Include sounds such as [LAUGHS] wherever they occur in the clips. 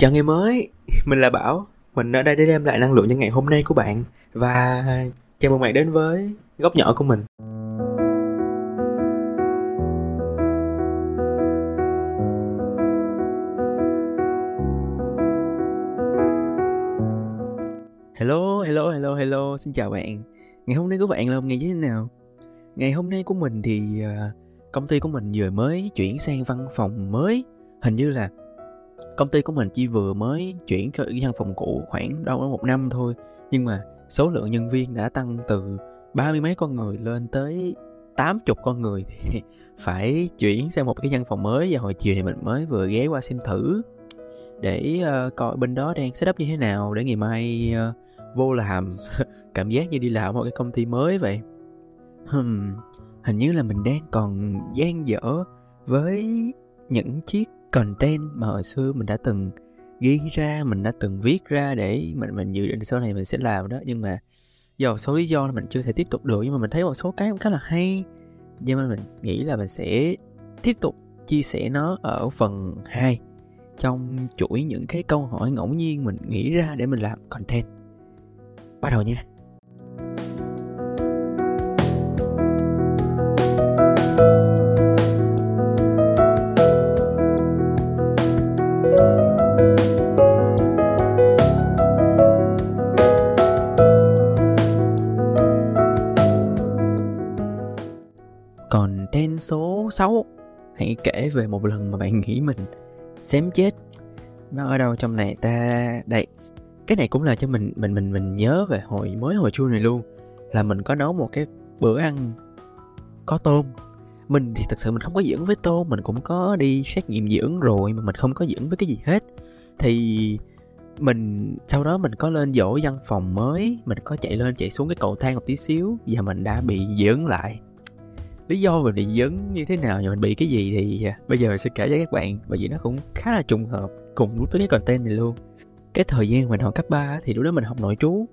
Chào ngày mới, [LAUGHS] mình là Bảo. Mình ở đây để đem lại năng lượng cho ngày hôm nay của bạn. Và chào mừng bạn đến với góc nhỏ của mình. Hello, hello, hello, hello, xin chào bạn. Ngày hôm nay của bạn là một ngày như thế nào? Ngày hôm nay của mình thì ờ, công ty của mình vừa mới chuyển sang văn phòng mới. Hình như là công ty của mình chỉ vừa mới chuyển cái văn phòng cũ khoảng đâu đó một năm thôi nhưng mà số lượng nhân viên đã tăng từ ba mươi mấy con người lên tới tám chục con người thì [LAUGHS] phải chuyển sang một cái văn phòng mới. Và hồi chiều thì mình mới vừa ghé qua xem thử để uh, coi bên đó đang setup như thế nào để ngày mai uh, vô làm. [LAUGHS] Cảm giác như đi làm một cái công ty mới vậy. Hmm, hình như là mình đang còn gian dở với những chiếc content mà hồi xưa mình đã từng ghi ra, mình đã từng viết ra để mình mình dự định sau này mình sẽ làm đó. Nhưng mà do một số lý do là mình chưa thể tiếp tục được. Nhưng mà mình thấy một số cái cũng khá là hay. Nhưng mà mình nghĩ là mình sẽ tiếp tục chia sẻ nó ở phần 2 trong chuỗi những cái câu hỏi ngẫu nhiên mình nghĩ ra để mình làm content. Bắt đầu nha. Xấu. Hãy kể về một lần mà bạn nghĩ mình xém chết. Nó ở đâu trong này ta? Đây, Cái này cũng là cho mình mình mình mình nhớ về hồi mới hồi chua này luôn. Là mình có nấu một cái bữa ăn Có tôm. Mình thì thật sự mình không có dưỡng với tôm, Mình cũng có đi xét nghiệm dưỡng rồi Mà mình không có dưỡng với cái gì hết. Thì mình, sau đó mình có lên dỗ văn phòng mới, mình có chạy lên, chạy xuống cái cầu thang một tí xíu, và mình đã bị dưỡng lại lý do mình bị dấn như thế nào và mình bị cái gì thì à, bây giờ mình sẽ kể cho các bạn bởi vì nó cũng khá là trùng hợp cùng với cái content này luôn. Cái thời gian mình học cấp 3 thì lúc đó mình học nội trú.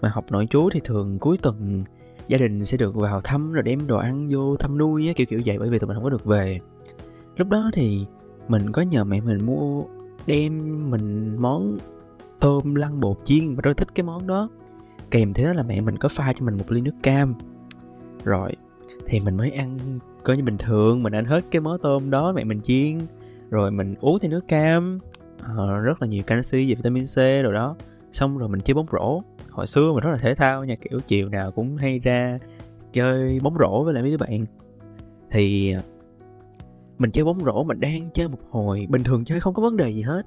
Mà học nội trú thì thường cuối tuần gia đình sẽ được vào thăm rồi đem đồ ăn vô thăm nuôi á, kiểu kiểu vậy bởi vì tụi mình không có được về. Lúc đó thì mình có nhờ mẹ mình mua đem mình món tôm lăn bột chiên và tôi thích cái món đó. Kèm thế đó là mẹ mình có pha cho mình một ly nước cam. Rồi thì mình mới ăn coi như bình thường mình ăn hết cái mớ tôm đó mẹ mình chiên. Rồi mình uống thêm nước cam à, rất là nhiều canxi và vitamin C rồi đó. Xong rồi mình chơi bóng rổ. Hồi xưa mình rất là thể thao nha kiểu chiều nào cũng hay ra chơi bóng rổ với lại mấy đứa bạn. Thì ờ, mình chơi bóng rổ mình đang chơi một hồi bình thường chơi không có vấn đề gì hết.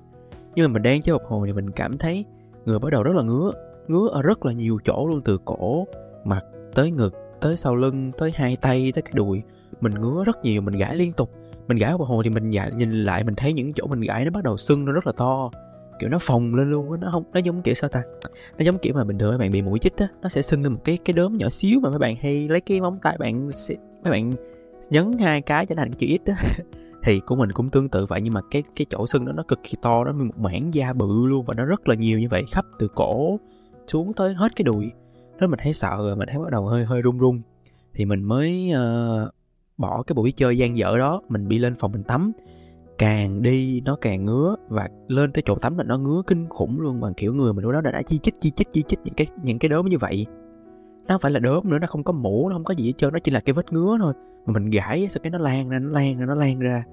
Nhưng mà mình đang chơi một hồi thì mình cảm thấy người bắt đầu rất là ngứa ngứa ở rất là nhiều chỗ luôn từ cổ mặt tới ngực tới sau lưng tới hai tay tới cái đùi. Mình ngứa rất nhiều mình gãi liên tục. Mình gãi một hồi thì mình gãi, nhìn lại mình thấy những chỗ mình gãi nó bắt đầu sưng nó rất là to. Kiểu nó phồng lên luôn nó không nó giống kiểu sao ta? Nó giống kiểu mà bình thường các bạn bị mũi chích á nó sẽ sưng lên một cái cái đốm nhỏ xíu mà mấy bạn hay lấy cái móng tay bạn sẽ mấy bạn nhấn hai cái cho thành cái chữ ít á. [LAUGHS] Thì của mình cũng tương tự vậy nhưng mà cái cái chỗ sưng đó nó cực kỳ to nó như một mảng da bự luôn và nó rất là nhiều như vậy khắp từ cổ xuống tới hết cái đùi đó mình thấy sợ rồi mình thấy bắt đầu hơi hơi run run. Thì mình mới uh, bỏ cái buổi chơi gian dở đó mình đi lên phòng mình tắm. Càng đi nó càng ngứa và lên tới chỗ tắm là nó ngứa kinh khủng luôn bằng kiểu người mình lúc đó đã, đã chi chích chi chích chi chích những cái những cái đốm như vậy. Nó không phải là đốm nữa nó không có mũ nó không có gì hết trơn nó chỉ là cái vết ngứa thôi. Mà mình gãi sau cái nó lan ra nó lan ra nó lan ra.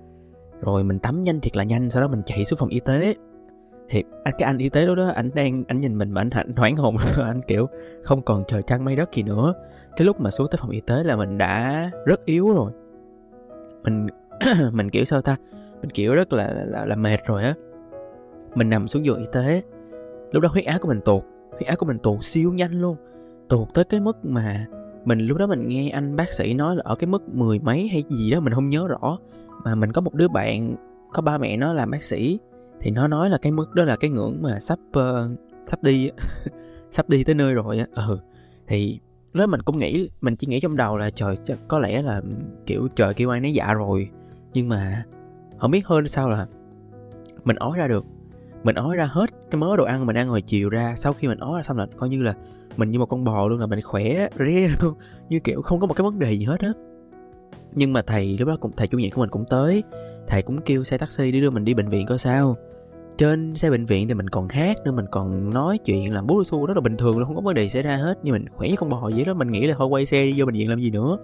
Rồi mình tắm nhanh thiệt là nhanh sau đó mình chạy xuống phòng y tế thì anh cái anh y tế đó đó anh đang anh nhìn mình mà anh, anh hoảng hồn. [LAUGHS] Anh kiểu không còn trời trăng mây đất gì nữa. Cái lúc mà xuống tới phòng y tế là mình đã rất yếu rồi. Mình [CLEARS THROAT] mình kiểu sao ta mình kiểu rất là là, là mệt rồi á. Mình nằm xuống giường y tế. Lúc đó huyết áp của mình tụt huyết áp của mình tụt siêu nhanh luôn. Tụt tới cái mức mà mình lúc đó mình nghe anh bác sĩ nói là ở cái mức mười mấy hay gì đó mình không nhớ rõ. Mà mình có một đứa bạn có ba mẹ nó làm bác sĩ thì nó nói là cái mức đó là cái ngưỡng mà sắp uh, sắp đi [LAUGHS] sắp đi tới nơi rồi á. Ừ. Thì lúc mình cũng nghĩ mình chỉ nghĩ trong đầu là trời có lẽ là ừ, kiểu trời kêu ai nấy dạ rồi. Nhưng mà không biết hơn sao là mình ói ra được. Mình ói ra hết cái mớ đồ ăn mình ăn hồi chiều ra. Sau khi mình ói ra xong là coi như là mình như một con bò luôn là mình khỏe ré [LAUGHS] luôn. Như kiểu không có một cái vấn đề gì hết á. Nhưng mà thầy lúc đó cũng thầy chủ nhiệm của mình cũng tới. Thầy cũng kêu xe taxi đi đưa mình đi bệnh viện coi sao trên xe bệnh viện thì mình còn hát nữa, mình còn nói chuyện làm bút su rất là bình thường luôn, không có vấn đề xảy ra hết. Nhưng mình khỏe với con bò vậy đó, mình nghĩ là thôi quay xe đi vô bệnh viện làm gì nữa.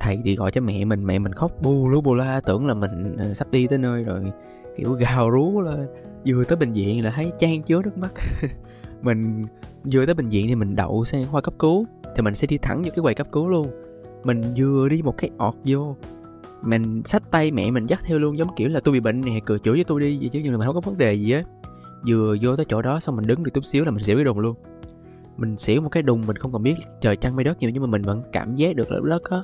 Thầy thì gọi cho mẹ mình mẹ mình khóc bu lú bù la, tưởng là mình ờ, sắp đi tới nơi rồi, kiểu, gào rú lên vừa tới bệnh viện là thấy chan chứa nước mắt. [LAUGHS] Mình vừa tới bệnh viện thì mình đậu xe khoa cấp cứu, thì mình sẽ đi thẳng vô cái quầy cấp cứu luôn. Mình vừa đi một cái ọt vô mình xách tay mẹ mình dắt theo luôn, giống kiểu là tôi bị bệnh nè cười chửi với tôi đi, vậy chứ như là mình không có vấn đề gì á. Vừa vô tới chỗ đó xong mình đứng được chút xíu là mình xỉu cái đùng luôn. Mình xỉu một cái đùng, mình không còn biết trời trăng mây đất nhiều, nhưng mà mình vẫn cảm giác được lớp lớp á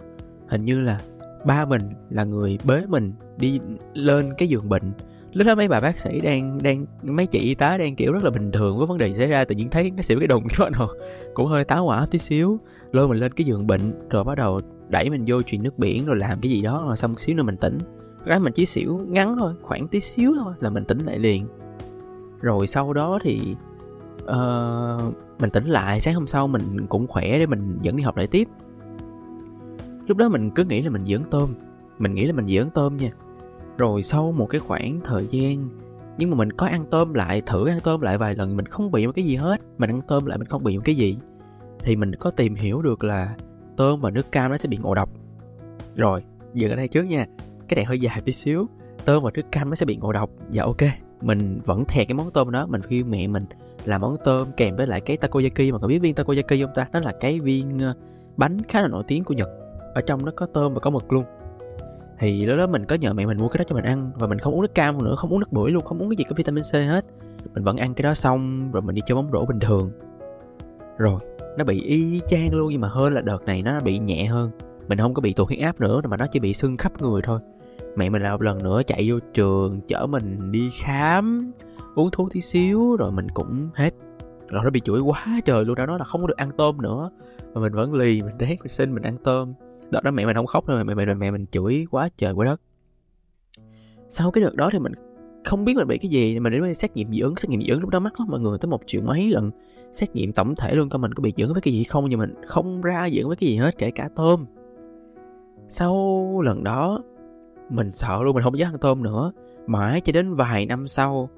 hình như là ba mình là người bế mình đi lên cái giường bệnh. Lúc đó mấy bà bác sĩ đang đang, mấy chị y tá đang kiểu rất là bình thường, có vấn đề xảy ra tự nhiên thấy nó xỉu cái đùng [LAUGHS] cái bắt đầu cũng hơi táo hỏa tí xíu, lôi mình lên cái giường bệnh, rồi bắt đầu đẩy mình vô truyền nước biển rồi làm cái gì đó rồi xong xíu nữa mình tỉnh. Cái mình chỉ xỉu ngắn thôi khoảng tí xíu thôi là mình tỉnh lại liền. Rồi sau đó thì uh, mình tỉnh lại sáng hôm sau mình cũng khỏe để mình dẫn đi học lại tiếp. Lúc đó mình cứ nghĩ là mình dưỡng tôm mình nghĩ là mình dưỡng tôm nha. Rồi sau một cái khoảng thời gian nhưng mà mình có ăn tôm lại thử ăn tôm lại vài lần mình không bị một cái gì hết. Mình ăn tôm lại mình không bị một cái gì. Thì mình có tìm hiểu được là tôm và nước cam nó sẽ bị ngộ độc. Rồi, dừng ở đây trước nha. Cái này hơi dài tí xíu. Tôm và nước cam nó sẽ bị ngộ độc. Dạ ok. Mình vẫn thèm cái món tôm đó. Mình khuyên mẹ mình làm món tôm kèm với lại cái takoyaki. Mà có biết viên takoyaki không ta? Nó là cái viên ờ, bánh khá là nổi tiếng của nhật. Ở trong nó có tôm và có mực luôn. Thì lúc đó mình có nhờ mẹ mình mua cái đó cho mình ăn và mình không uống nước cam nữa, không uống nước bưởi luôn, không uống cái gì có vitamin c hết. Mình vẫn ăn cái đó xong rồi mình đi chơi bóng rổ bình thường. Rồi nó bị y chang luôn nhưng mà hơn là đợt này nó bị nhẹ hơn. Mình không có bị tụt huyết áp nữa mà nó chỉ bị sưng khắp người thôi. Mẹ mình là một lần nữa chạy vô trường, chở mình đi khám, uống thuốc tí xíu rồi mình cũng hết. Rồi nó bị chửi quá trời luôn đó nói là không có được ăn tôm nữa. Mà mình vẫn lì, mình rét, mình xin, mình ăn tôm. Đợt đó mẹ mình không khóc đâu mẹ mẹ mẹ mình chửi quá trời quá đất. Sau cái đợt đó thì mình không biết mình bị cái gì, mình đến xét nghiệm dị ứng, xét nghiệm dị ứng lúc đó mắc lắm, mọi người tới một triệu mấy lần xét nghiệm tổng thể luôn coi mình có bị dưỡng với cái gì không, nhưng mình không ra dưỡng với cái gì hết, kể cả tôm. Sau lần đó, mình sợ luôn, mình không dám ăn tôm nữa. Mãi cho đến vài năm sau,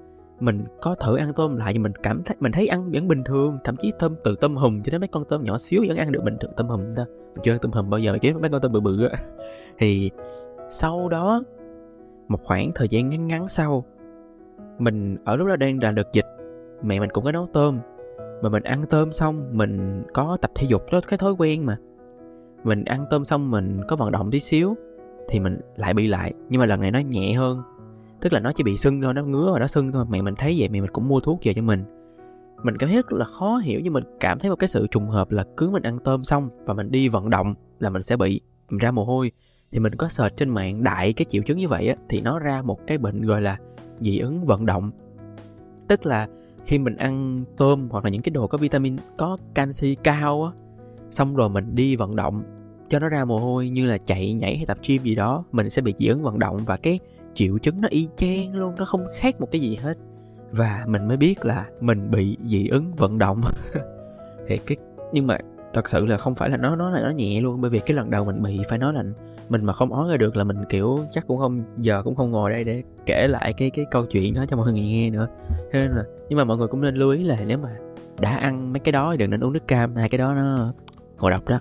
mình có thử ăn tôm lại nhưng mình cảm thấy, mình thấy ăn vẫn bình thường, thậm chí tôm, từ tôm hùm cho đến mấy con tôm nhỏ xíu vẫn ăn được. Bình thường tôm hùm ta, mình chưa ăn tôm hùm bao giờ chứ mấy con tôm bự bự á. [LAUGHS] Thì sau đó, một khoảng thời gian ngắn ngắn sau, mình, ở lúc đó đang là đợt dịch, mẹ mình cũng có nấu tôm mà mình ăn tôm xong, mình có tập thể dục đó, cái thói quen mà. Mình ăn tôm xong mình có vận động tí xíu, thì mình lại bị lại. Nhưng mà lần này nó nhẹ hơn. Tức là nó chỉ bị sưng thôi, nó ngứa và nó sưng thôi. Mẹ mình thấy vậy, mẹ mình cũng mua thuốc về cho mình. Mình cảm thấy rất là khó hiểu, nhưng mình cảm thấy một cái sự trùng hợp là cứ mình ăn tôm xong và mình đi vận động là mình sẽ bị mình ra mồ hôi. Thì mình có search trên mạng đại cái triệu chứng như vậy á, thì nó ra một cái bệnh gọi là dị ứng vận động. Tức là khi mình ăn tôm hoặc là những cái đồ có vitamin, có canxi cao á, xong rồi mình đi vận động, cho nó ra mồ hôi như là chạy nhảy hay tập gym gì đó, mình sẽ bị dị ứng vận động và cái triệu chứng nó y chang luôn, nó không khác một cái gì hết. Và mình mới biết là mình bị dị ứng vận động. [LAUGHS] Thì cái, nhưng mà thật sự là không phải là nó nó là nó nhẹ luôn, bởi vì cái lần đầu mình bị phải nói là mình mà không ói ra được là mình, kiểu, chắc cũng không, giờ cũng không ngồi đây để kể lại cái cái câu chuyện đó cho mọi người nghe nữa. Thế nên là, nhưng mà mọi người cũng nên lưu ý là nếu mà đã ăn mấy cái đó thì đừng nên uống nước cam, hai cái đó nó ngộ độc đó.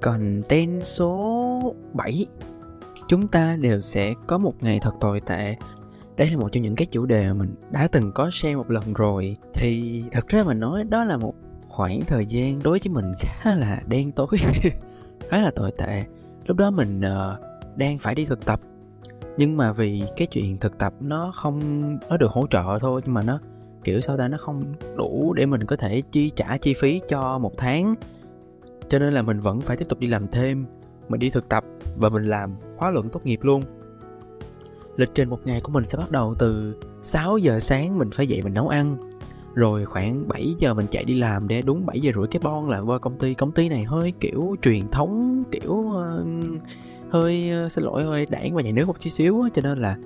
Còn tên số 7 Chúng ta đều sẽ có một ngày thật tồi tệ đây là một trong những cái chủ đề mà mình đã từng có share một lần rồi. Thì thật ra mà nói đó là một khoảng thời gian đối với mình khá là đen tối [LAUGHS] khá là tồi tệ. Lúc đó mình uh, đang phải đi thực tập. Nhưng mà vì cái chuyện thực tập nó không nó được hỗ trợ thôi nhưng mà nó kiểu sau ta nó không đủ để mình có thể chi trả chi phí cho một tháng. Cho nên là mình vẫn phải tiếp tục đi làm thêm mình đi thực tập và mình làm khóa luận tốt nghiệp luôn lịch trình một ngày của mình sẽ bắt đầu từ 6 giờ sáng mình phải dậy mình nấu ăn. Rồi khoảng 7 giờ mình chạy đi làm để đúng 7 giờ rưỡi cái bon là qua công ty. Công ty này hơi kiểu truyền thống kiểu uh, hơi uh, xin lỗi hơi đảng và nhà nước một chút xíu cho nên là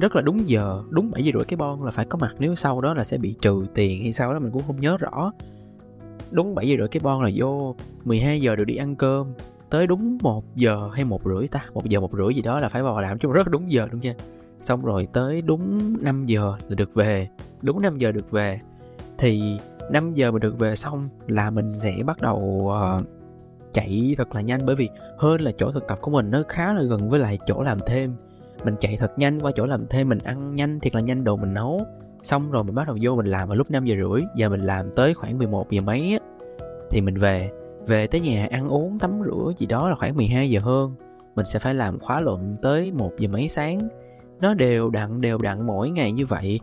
rất là đúng giờ đúng 7 giờ rưỡi cái bon là phải có mặt. Nếu sau đó là sẽ bị trừ tiền hay sau đó mình cũng không nhớ rõ. Đúng 7 giờ rưỡi cái bon là vô 12 giờ được đi ăn cơm tới đúng 1 giờ hay một rưỡi ta? Một giờ một rưỡi gì đó là phải vào làm chứ rất đúng giờ luôn nha. Xong rồi tới đúng 5 giờ là được về. Đúng 5 giờ được về. Thì 5 giờ mà được về xong là mình sẽ bắt đầu uh, chạy thật là nhanh. Bởi vì hơn là chỗ thực tập của mình nó khá là gần với lại chỗ làm thêm. Mình chạy thật nhanh qua chỗ làm thêm mình ăn nhanh thiệt là nhanh đồ mình nấu. Xong rồi mình bắt đầu vô mình làm vào lúc 5 giờ rưỡi. Giờ mình làm tới khoảng 11 giờ mấy á thì mình về về tới nhà ăn uống, tắm rửa gì đó là khoảng 12 giờ hơn. Mình sẽ phải làm khóa luận tới 1 giờ mấy sáng. Nó đều đặn đều đặn mỗi ngày như vậy.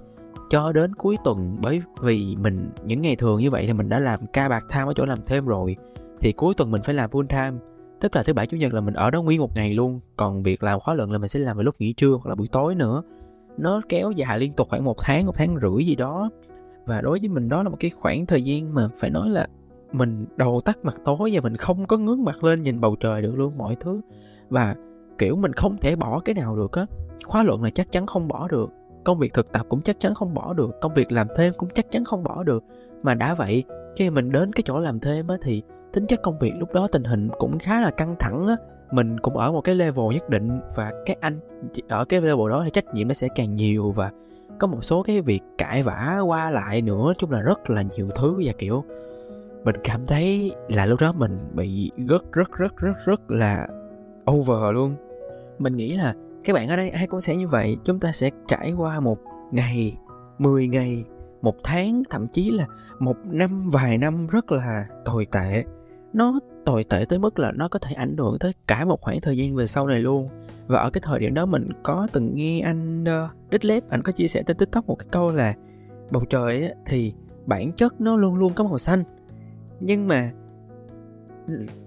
Cho đến cuối tuần, bởi vì mình, những ngày thường như vậy thì mình đã làm ca bạc tham ở chỗ làm thêm rồi. Thì cuối tuần mình phải làm full time. Tức là thứ bảy, chủ nhật là mình ở đó nguyên một ngày luôn. Còn việc làm khóa luận là mình sẽ làm vào lúc nghỉ trưa hoặc là buổi tối nữa. Nó kéo dài liên tục khoảng một tháng một tháng rưỡi gì đó. Và đối với mình đó là một cái khoảng thời gian mà phải nói là mình đầu tắt mặt tối và mình không có ngước mặt lên nhìn bầu trời được luôn, mọi thứ. Và, kiểu, mình không thể bỏ cái nào được á. Khóa luận là chắc chắn không bỏ được. Công việc thực tập cũng chắc chắn không bỏ được. Công việc làm thêm cũng chắc chắn không bỏ được. Mà đã vậy, khi mình đến cái chỗ làm thêm á thì tính chất công việc lúc đó tình hình cũng khá là căng thẳng á. Mình cũng ở một cái level nhất định và các anh ở cái level đó thì trách nhiệm nó sẽ càng nhiều và có một số cái việc cãi vã qua lại nữa chung là rất là nhiều thứ và, kiểu mình cảm thấy là lúc đó mình bị rất rất rất rất rất là over luôn. Mình nghĩ là các bạn ở đây ai cũng sẽ như vậy. Chúng ta sẽ trải qua một ngày 10 ngày một tháng thậm chí là một năm vài năm rất là tồi tệ. Nó tồi tệ tới mức là nó có thể ảnh hưởng tới cả một khoảng thời gian về sau này luôn. Và ở cái thời điểm đó mình có từng nghe anh uh, Lép anh có chia sẻ trên tiktok một cái câu là bầu trời ấy, thì bản chất nó luôn luôn có màu xanh nhưng mà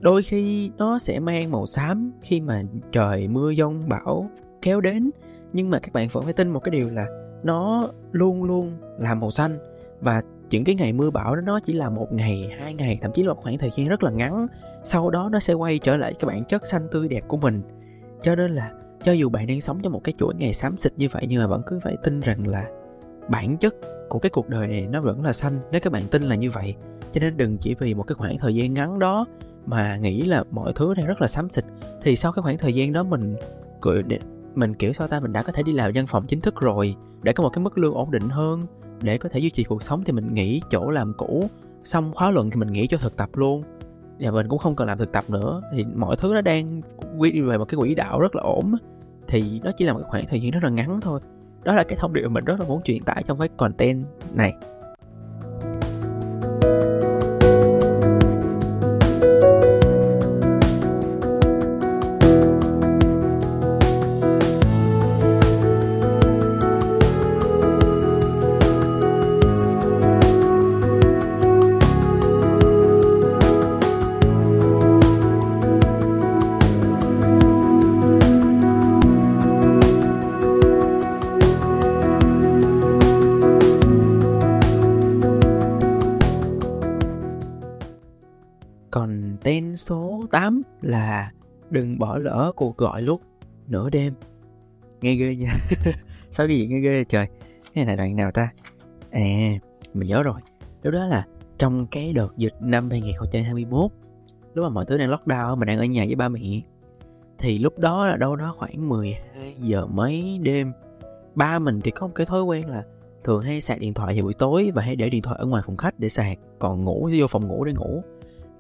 đôi khi nó sẽ mang màu xám khi mà trời mưa giông bão kéo đến. Nhưng mà các bạn vẫn phải tin một cái điều là nó luôn luôn là màu xanh. Và những cái ngày mưa bão đó, nó chỉ là một ngày, hai ngày, thậm chí là một khoảng thời gian rất là ngắn. Sau đó nó sẽ quay trở lại cái bản chất xanh tươi đẹp của mình. Cho nên là cho dù bạn đang sống trong một cái chuỗi ngày xám xịt như vậy nhưng mà vẫn cứ phải tin rằng là bản chất của cái cuộc đời này nó vẫn là xanh nếu các bạn tin là như vậy. Cho nên đừng chỉ vì một cái khoảng thời gian ngắn đó mà nghĩ là mọi thứ này rất là xám xịt. Thì sau cái khoảng thời gian đó mình mình kiểu sao ta, mình đã có thể đi làm văn phòng chính thức rồi, để có một cái mức lương ổn định hơn, để có thể duy trì cuộc sống thì mình nghỉ chỗ làm cũ. Xong khóa luận thì mình nghỉ cho thực tập luôn. Và mình cũng không cần làm thực tập nữa. Thì mọi thứ nó đang quy về một cái quỹ đạo rất là ổn. Thì nó chỉ là một khoảng thời gian rất là ngắn thôi đó là cái thông điệp mà mình rất là muốn truyền tải trong cái content này. Là đừng bỏ lỡ cuộc gọi lúc nửa đêm. Nghe ghê nha. [LAUGHS] Sao cái gì nghe ghê trời. Cái này là đoạn nào ta? À, mình nhớ rồi. Lúc đó là trong cái đợt dịch năm 2021 lúc mà mọi thứ đang lockdown mình đang ở nhà với ba mẹ thì lúc đó là đâu đó khoảng 12 giờ mấy đêm ba mình thì có một cái thói quen là thường hay sạc điện thoại vào buổi tối và hay để điện thoại ở ngoài phòng khách để sạc còn ngủ thì vô phòng ngủ để ngủ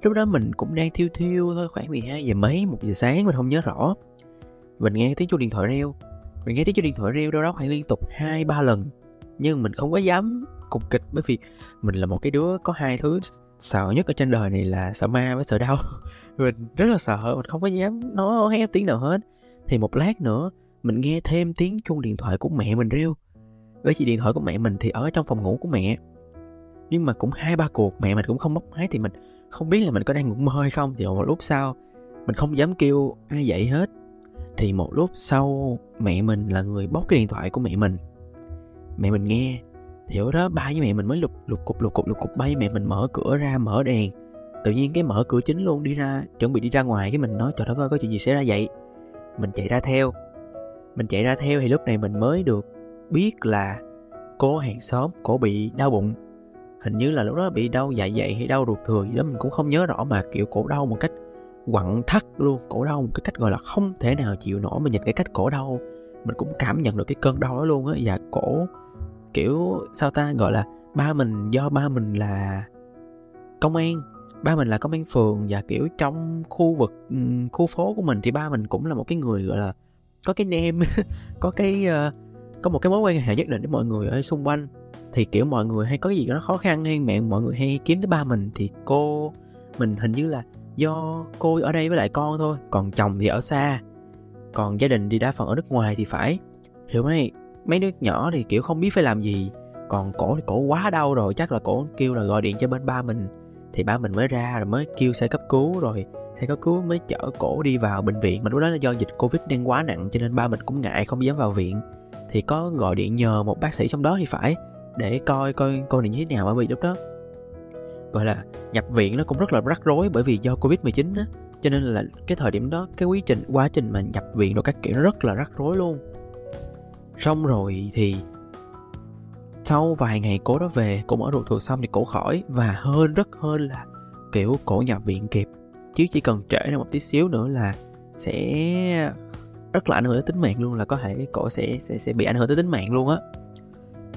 lúc đó mình cũng đang thiêu thiêu thôi, khoảng 12 giờ mấy, một giờ sáng mình không nhớ rõ. Mình nghe tiếng chuông điện thoại reo. Mình nghe tiếng chuông điện thoại reo đâu đó khoảng liên tục hai, ba lần. Nhưng mình không có dám cục kịch bởi vì mình là một cái đứa có hai thứ sợ nhất ở trên đời này là sợ ma với sợ đau. [LAUGHS] Mình rất là sợ, mình không có dám nói hé tiếng nào hết. Thì một lát nữa, mình nghe thêm tiếng chuông điện thoại của mẹ mình reo. Với chị điện thoại của mẹ mình thì ở trong phòng ngủ của mẹ. Nhưng mà cũng hai, ba cuộc mẹ mình cũng không bóc máy thì mình không biết là mình có đang ngủ mơ hay không, thì một lúc sau mình không dám kêu ai dậy hết. Thì một lúc sau, mẹ mình là người bóc cái điện thoại của mẹ mình. Mẹ mình nghe, thì ở đó ba với mẹ mình mới lục lục cục lục cục lục cục bay mẹ mình mở cửa ra, mở đèn. Tự nhiên cái mở cửa chính luôn, đi ra, chuẩn bị đi ra ngoài, cái mình nói, trời đất ơi, có chuyện gì xảy ra vậy? Mình chạy ra theo. Mình chạy ra theo thì lúc này mình mới được biết là cô hàng xóm cổ bị đau bụng hình như là lúc đó bị đau dạ dày hay đau ruột thừa gì đó mình cũng không nhớ rõ mà kiểu cổ đau một cách quặn thắt luôn. Cổ đau một cái cách gọi là không thể nào chịu nổi mà nhìn cái cách cổ đau. Mình cũng cảm nhận được cái cơn đau đó luôn á. Và cổ kiểu sao ta gọi là ba mình do ba mình là công an ba mình là công an phường. Và kiểu trong khu vực khu phố của mình thì ba mình cũng là một cái người gọi là có cái nem [LAUGHS] có cái uh, có một cái mối quan hệ nhất định với mọi người ở xung quanh thì, kiểu, mọi người hay có cái gì đó khó khăn hay mẹ mọi người hay kiếm tới ba mình thì cô, mình hình như là do cô ở đây với lại con thôi. Còn chồng thì ở xa. Còn gia đình thì đa phần ở nước ngoài thì phải. Hiểu mấy mấy đứa nhỏ thì, kiểu, không biết phải làm gì. Còn cổ thì cổ quá đau rồi, chắc là cổ kêu là gọi điện cho bên ba mình. Thì ba mình mới ra rồi mới kêu xe cấp cứu rồi xe cấp cứu mới chở cổ đi vào bệnh viện. Mà lúc đó là do dịch covid đang quá nặng cho nên ba mình cũng ngại không dám vào viện. Thì có gọi điện nhờ một bác sĩ trong đó thì phải để coi coi cô này như thế nào, bởi vì lúc đó, gọi là, nhập viện nó cũng rất là rắc rối bởi vì do covid 19 á. Cho nên là cái thời điểm đó, cái quá trình quá trình mà nhập viện rồi các kiểu nó rất là rắc rối luôn. Xong rồi thì sau vài ngày cổ đó về cũng mở ruột thừa xong thì cổ khỏi. Và hơn rất hơn là, kiểu, cổ nhập viện kịp. Chứ chỉ cần trễ ra một tí xíu nữa là sẽ rất là ảnh hưởng tới tính mạng luôn, là có thể cổ sẽ sẽ sẽ bị ảnh hưởng tới tính mạng luôn á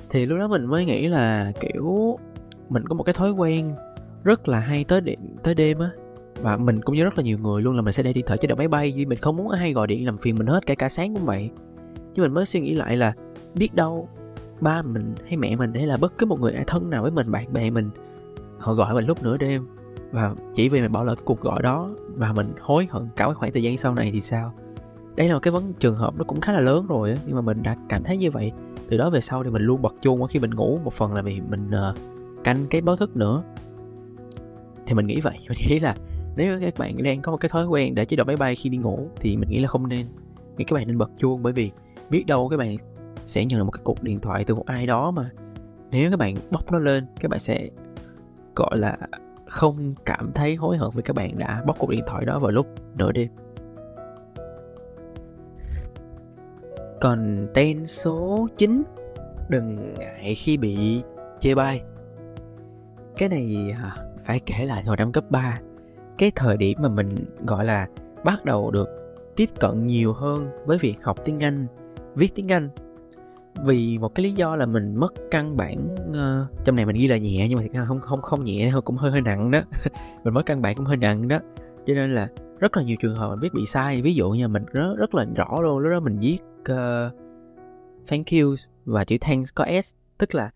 thì lúc đó mình mới nghĩ là, kiểu, mình có một cái thói quen rất là hay tới điện tới đêm á. Và mình cũng như rất là nhiều người luôn là mình sẽ để điện thoại chế độ máy bay, vì mình không muốn ai gọi điện làm phiền mình hết, kể cả sáng cũng vậy. Nhưng mình mới suy nghĩ lại là, biết đâu ba mình hay mẹ mình hay là bất cứ một người ai thân nào với mình, bạn bè mình, họ gọi mình lúc nửa đêm. Và chỉ vì mình bỏ lỡ cái cuộc gọi đó và mình hối hận cả cái khoảng thời gian sau này thì sao? Đây là một cái vấn, trường hợp nó cũng khá là lớn rồi á, nhưng mà mình đã cảm thấy như vậy từ đó về sau thì mình luôn bật chuông khi mình ngủ một phần là vì mình uh, canh cái báo thức nữa. Thì mình nghĩ vậy mình nghĩ là nếu các bạn đang có một cái thói quen để chế độ máy bay khi đi ngủ thì mình nghĩ là không nên. Nghĩ các bạn nên bật chuông bởi vì biết đâu các bạn sẽ nhận được một cái cuộc điện thoại từ một ai đó mà nếu các bạn bóc nó lên các bạn sẽ gọi là không cảm thấy hối hận vì các bạn đã bóc cuộc điện thoại đó vào lúc nửa đêm. Còn tên số 9 Đừng ngại khi bị chê bai. Cái này à, phải kể lại hồi năm cấp 3 Cái thời điểm mà mình gọi là bắt đầu được tiếp cận nhiều hơn với việc học tiếng Anh, viết tiếng Anh. Vì một cái lý do là mình mất căn bản uh, trong này mình ghi là nhẹ nhưng mà thật không không không nhẹ cũng hơi hơi nặng đó. [LAUGHS] Mình mất căn bản cũng hơi nặng đó. Cho nên là rất là nhiều trường hợp mình viết bị sai. Ví dụ như mình rất rất là rõ luôn lúc đó mình viết uh, thank you và chữ thanks có s tức là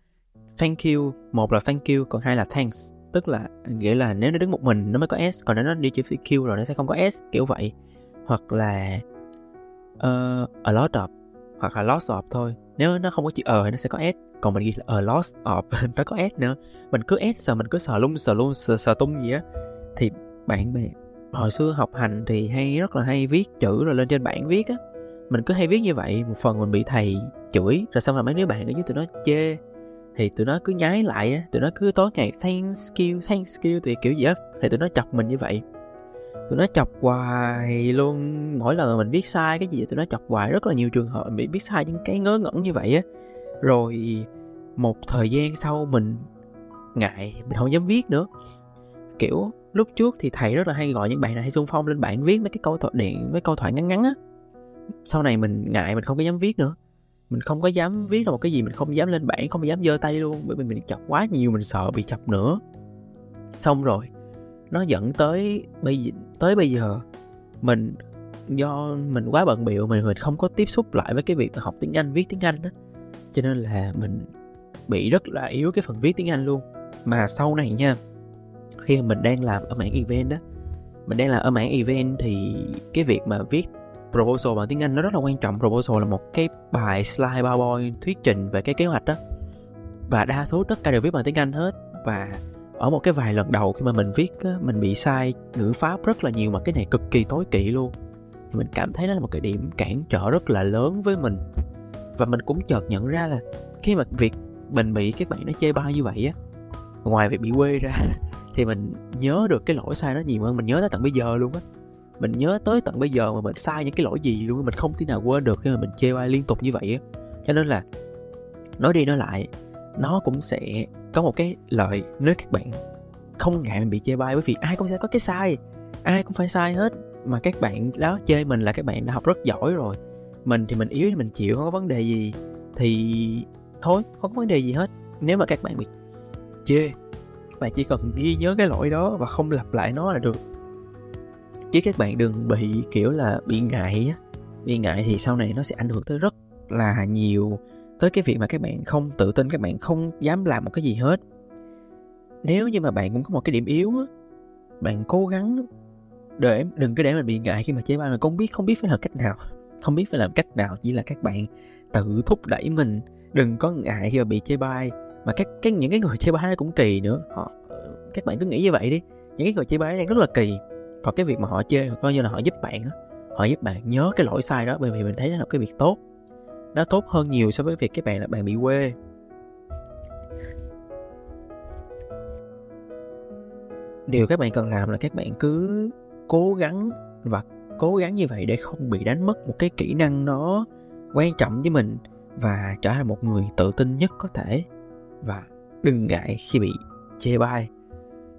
thank you. Một là thank you còn hai là thanks. Tức là nghĩa là nếu nó đứng một mình nó mới có s còn nếu nó đi chữ q rồi nó sẽ không có s kiểu vậy. Hoặc là uh, a lot of hoặc là lots of thôi. Nếu nó không có chữ ờ nó sẽ có s còn mình ghi là ờ, a lot of [LAUGHS] nó có s nữa. Mình cứ s sờ mình cứ sờ lung sờ luôn sờ, sờ tung gì á. Thì bạn bè hồi xưa học hành thì hay rất là hay viết chữ rồi lên trên bảng viết á mình cứ hay viết như vậy, một phần mình bị thầy chửi, rồi xong là mấy đứa bạn ở dưới tụi nó chê. Thì tụi nó cứ nhái lại á, tụi nó cứ tối ngày, thanks you thanks you thì kiểu gì á. Thì tụi nó chọc mình như vậy. Tụi nó chọc hoài luôn. Mỗi lần mình viết sai cái gì tụi nó chọc hoài rất là nhiều trường hợp mình bị viết sai những cái ngớ ngẩn như vậy á. Rồi một thời gian sau mình ngại, mình không dám viết nữa. Kiểu, lúc trước thì thầy rất là hay gọi những bạn này hay xung phong lên bảng viết mấy cái câu thoại điện, mấy câu thoại ngắn ngắn á sau này mình ngại mình không có dám viết nữa. Mình không có dám viết ra một cái gì mình không dám lên bảng không dám giơ tay luôn bởi vì mình chọc quá nhiều mình sợ bị chọc nữa. Xong rồi nó dẫn tới bây tới bây giờ mình do mình quá bận biệu mình mình không có tiếp xúc lại với cái việc học tiếng Anh viết tiếng Anh đó cho nên là mình bị rất là yếu cái phần viết tiếng Anh luôn. Mà sau này nha khi mà mình đang làm ở mảng event đó mình đang làm ở mảng event thì cái việc mà viết proposal bằng tiếng Anh nó rất là quan trọng. Proposal là một cái bài slide PowerPoint thuyết trình về cái kế hoạch đó. Và đa số tất cả đều viết bằng tiếng Anh hết. Và ở một cái vài lần đầu khi mà mình viết mình bị sai ngữ pháp rất là nhiều mà cái này cực kỳ tối kỵ luôn. Mình cảm thấy nó là một cái điểm cản trở rất là lớn với mình. Và mình cũng chợt nhận ra là khi mà việc mình bị các bạn nó chê bai như vậy á, ngoài việc bị quê ra [LAUGHS] thì mình nhớ được cái lỗi sai nó nhiều hơn. Mình nhớ tới tận bây giờ luôn á mình nhớ tới tận bây giờ mà mình sai những cái lỗi gì luôn mình không thể nào quên được khi mà mình chê bai liên tục như vậy á. Cho nên là, nói đi nói lại, nó cũng sẽ có một cái lợi nếu các bạn không ngại mình bị chê bai bởi vì ai cũng sẽ có cái sai, ai cũng phải sai hết. Mà các bạn đó chê mình là các bạn đã học rất giỏi rồi, mình thì mình yếu thì mình chịu, không có vấn đề gì thì thôi, không có vấn đề gì hết. Nếu mà các bạn bị chê bạn chỉ cần ghi nhớ cái lỗi đó và không lặp lại nó là được chứ các bạn đừng bị, kiểu là, bị ngại á. Bị ngại thì sau này nó sẽ ảnh hưởng tới rất là nhiều tới cái việc mà các bạn không tự tin, các bạn không dám làm một cái gì hết. Nếu như mà bạn cũng có một cái điểm yếu á, bạn cố gắng để, đừng có để mình bị ngại khi mà chế bài mà không biết không biết phải làm cách nào. [LAUGHS] Không biết phải làm cách nào chỉ là các bạn tự thúc đẩy mình. Đừng có ngại khi mà bị chê bai mà các cái những cái người chê bai cũng kỳ nữa. Họ, các bạn cứ nghĩ như vậy đi. Những cái người chê bai đang rất là kỳ còn cái việc mà họ chê, coi như là họ giúp bạn họ giúp bạn nhớ cái lỗi sai đó bởi vì mình thấy nó là cái việc tốt. Nó tốt hơn nhiều so với việc các bạn là bạn bị quê. Điều các bạn cần làm là các bạn cứ cố gắng và cố gắng như vậy để không bị đánh mất một cái kỹ năng nó quan trọng với mình và trở thành một người tự tin nhất có thể. Và đừng ngại khi bị chê bai.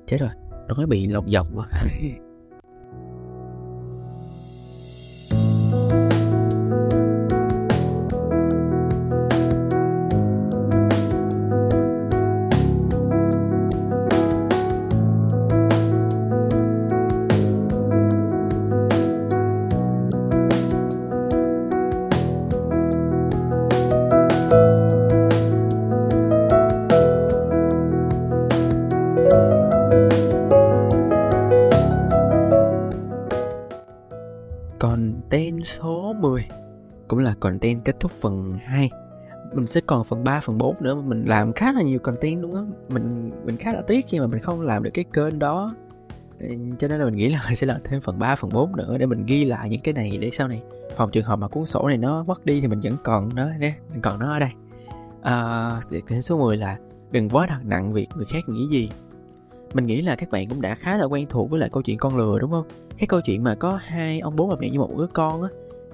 Chết rồi nói bị lọc dọc quá. [LAUGHS] content kết thúc phần 2 mình sẽ còn phần 3, phần 4 nữa mình làm khá là nhiều content luôn á. Mình mình khá là tiếc khi mà mình không làm được cái kênh đó. Ừ, cho nên là mình nghĩ là [LAUGHS] mình sẽ làm thêm phần 3, phần 4 nữa để mình ghi lại những cái này để sau này phòng trường hợp mà cuốn sổ này nó mất đi thì mình vẫn còn nó nè mình còn nó ở đây. À, số 10 là đừng quá đặt nặng việc người khác nghĩ gì? Mình nghĩ là các bạn cũng đã khá là quen thuộc với lại câu chuyện con lừa đúng không? Cái câu chuyện mà có hai ông bố bà mẹ như một đứa con á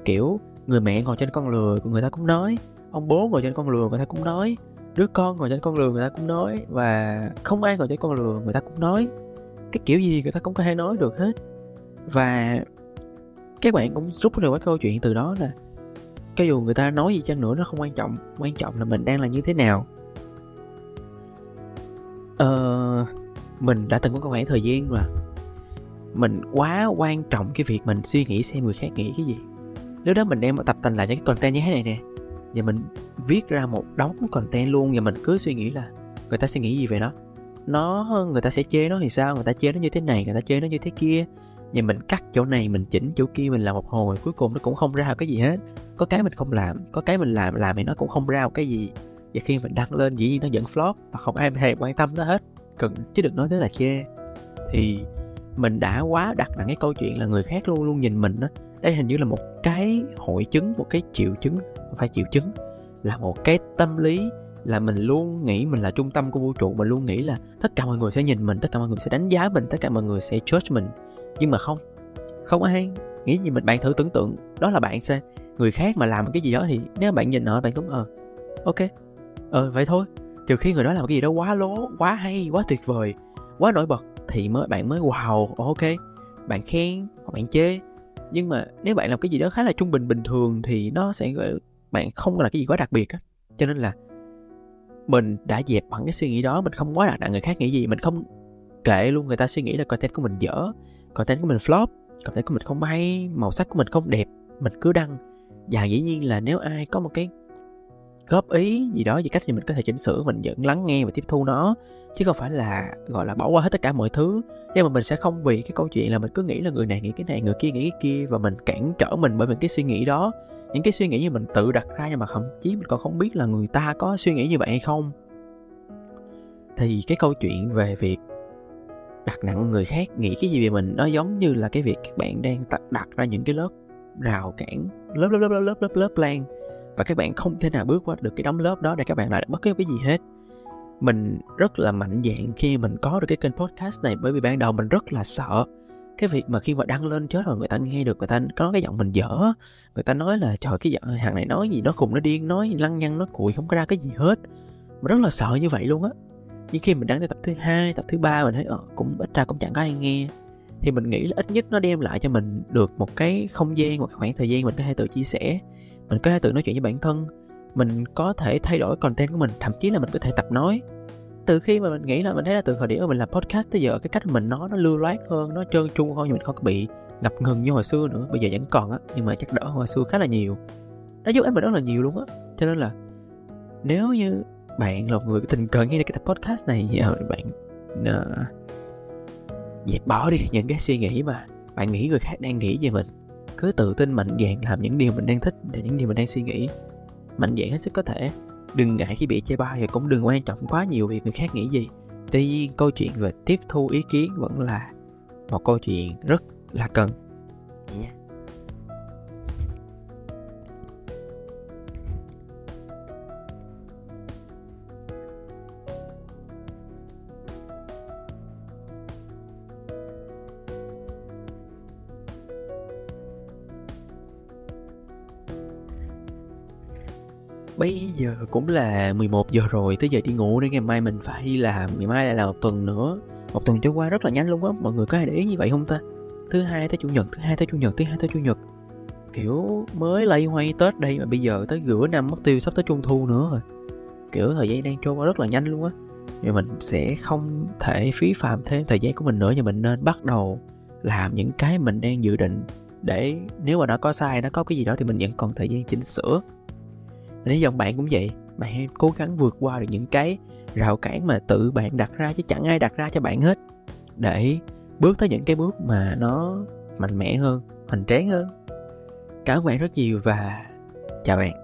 kiểu người mẹ ngồi trên con lừa người ta cũng nói. Ông bố ngồi trên con lừa người ta cũng nói. Đứa con ngồi trên con lừa người ta cũng nói. Và không ai ngồi trên con lừa người ta cũng nói. Cái kiểu gì người ta cũng có thể nói được hết. Và các bạn cũng rút được cái câu chuyện từ đó là, cho dù người ta nói gì chăng nữa, nó không quan trọng. Quan trọng là mình đang là như thế nào. Ờ mình đã từng có khoảng thời gian mà mình quá quan trọng cái việc mình suy nghĩ xem người khác nghĩ cái gì nếu đó mình đem tập thành lại những cái content như thế này nè. Và mình viết ra một đống content luôn và mình cứ suy nghĩ là người ta sẽ nghĩ gì về nó? Nó, người ta sẽ chê nó thì sao? Người ta chê nó như thế này, người ta chê nó như thế kia. Và mình cắt chỗ này, mình chỉnh chỗ kia, mình làm một hồi, cuối cùng nó cũng không ra cái gì hết. Có cái mình không làm, có cái mình làm làm thì nó cũng không ra một cái gì. Và khi mình đăng lên, dĩ nhiên nó vẫn flop và không ai hề quan tâm nó hết. Cần, chứ đừng nói tới là chê. Thì mình đã quá đặt nặng cái câu chuyện là người khác luôn luôn nhìn mình đó đây hình như là một cái hội chứng, một cái triệu chứng không phải triệu chứng. Là một cái tâm lý là mình luôn nghĩ mình là trung tâm của vũ trụ, mình luôn nghĩ là tất cả mọi người sẽ nhìn mình, tất cả mọi người sẽ đánh giá mình, tất cả mọi người sẽ judge mình. Nhưng mà không không ai nghĩ gì mình. Bạn thử tưởng tượng, đó là bạn xem người khác mà làm cái gì đó thì nếu bạn nhìn họ, bạn cũng ờ ok ờ vậy thôi. Trừ khi người đó làm cái gì đó quá lố, quá hay, quá tuyệt vời, quá nổi bật thì mới, bạn mới, wow, ok. Bạn khen hoặc bạn chê nhưng mà nếu bạn làm cái gì đó khá là trung bình bình thường thì nó sẽ bạn không là cái gì quá đặc biệt á. Cho nên là mình đã dẹp bằng cái suy nghĩ đó, mình không quá đặt nặng người khác nghĩ gì, mình không kệ luôn người ta suy nghĩ là content của mình dở, content của mình flop, content của mình không hay, màu sắc của mình không đẹp, mình cứ đăng. Và dĩ nhiên là nếu ai có một cái góp ý gì đó về cách thì mình có thể chỉnh sửa mình vẫn lắng nghe và tiếp thu nó chứ không phải là gọi là bỏ qua hết tất cả mọi thứ nhưng mà mình sẽ không vì cái câu chuyện là mình cứ nghĩ là người này nghĩ cái này người kia nghĩ cái kia và mình cản trở mình bởi vì cái suy nghĩ đó những cái suy nghĩ như mình tự đặt ra nhưng mà thậm chí mình còn không biết là người ta có suy nghĩ như vậy hay không thì cái câu chuyện về việc đặt nặng người khác nghĩ cái gì về mình nó giống như là cái việc các bạn đang đặt ra những cái lớp rào cản lớp lớp lớp lớp lớp lớp lớp lan và các bạn không thể nào bước qua được cái đống lớp đó để các bạn lại bất cứ cái gì hết. Mình rất là mạnh dạn khi mình có được cái kênh podcast này bởi vì ban đầu mình rất là sợ cái việc mà khi mà đăng lên chết rồi người ta nghe được người ta có cái giọng mình dở người ta nói là trời cái giọng hàng này nói gì nó khùng nó điên nói lăng nhăng nó cùi không có ra cái gì hết. Mình rất là sợ như vậy luôn á. Nhưng khi mình đăng tới tập thứ hai tập thứ ba mình thấy ờ, cũng ít ra cũng chẳng có ai nghe. Thì mình nghĩ là ít nhất nó đem lại cho mình được một cái không gian một khoảng thời gian mình có thể tự chia sẻ mình có thể tự nói chuyện với bản thân. Mình có thể thay đổi content của mình thậm chí là mình có thể tập nói. Từ khi mà mình nghĩ là mình thấy là từ thời điểm mà mình làm podcast tới giờ cái cách mình nói nó lưu loát hơn nó trơn tru hơn nhưng mình không có bị ngập ngừng như hồi xưa nữa. Bây giờ vẫn còn á nhưng mà chắc đỡ hồi xưa khá là nhiều. Nó giúp ích mình rất là nhiều luôn á. Cho nên là nếu như bạn là một người tình cờ nghe cái tập podcast này thì ờ, bạn uh, dẹp bỏ đi những cái suy nghĩ mà bạn nghĩ người khác đang nghĩ về mình cứ tự tin mạnh dạn làm những điều mình đang thích và những điều mình đang suy nghĩ. Mạnh dạn hết sức có thể. Đừng ngại khi bị chê bai và cũng đừng quan trọng quá nhiều việc người khác nghĩ gì. Tuy nhiên, câu chuyện về tiếp thu ý kiến vẫn là một câu chuyện rất là cần. Bây giờ cũng là 11 giờ rồi, tới giờ đi ngủ để ngày mai mình phải đi làm, ngày mai lại là một tuần nữa. Một tuần trôi qua rất là nhanh luôn á, mọi người có ai để ý như vậy không ta? Thứ hai tới chủ nhật, thứ hai tới chủ nhật, thứ hai tới chủ nhật. Kiểu mới lây hoay Tết đây mà bây giờ tới giữa năm mất tiêu sắp tới trung thu nữa rồi. Kiểu thời gian đang trôi qua rất là nhanh luôn á. Thì mình sẽ không thể phí phạm thêm thời gian của mình nữa, nhưng mình nên bắt đầu làm những cái mình đang dự định để nếu mà nó có sai nó có cái gì đó thì mình vẫn còn thời gian chỉnh sửa nếu dòng bạn cũng vậy, bạn hãy cố gắng vượt qua được những cái rào cản mà tự bạn đặt ra chứ chẳng ai đặt ra cho bạn hết. Để bước tới những cái bước mà nó mạnh mẽ hơn, hoành tráng hơn. Cảm ơn bạn rất nhiều và chào bạn.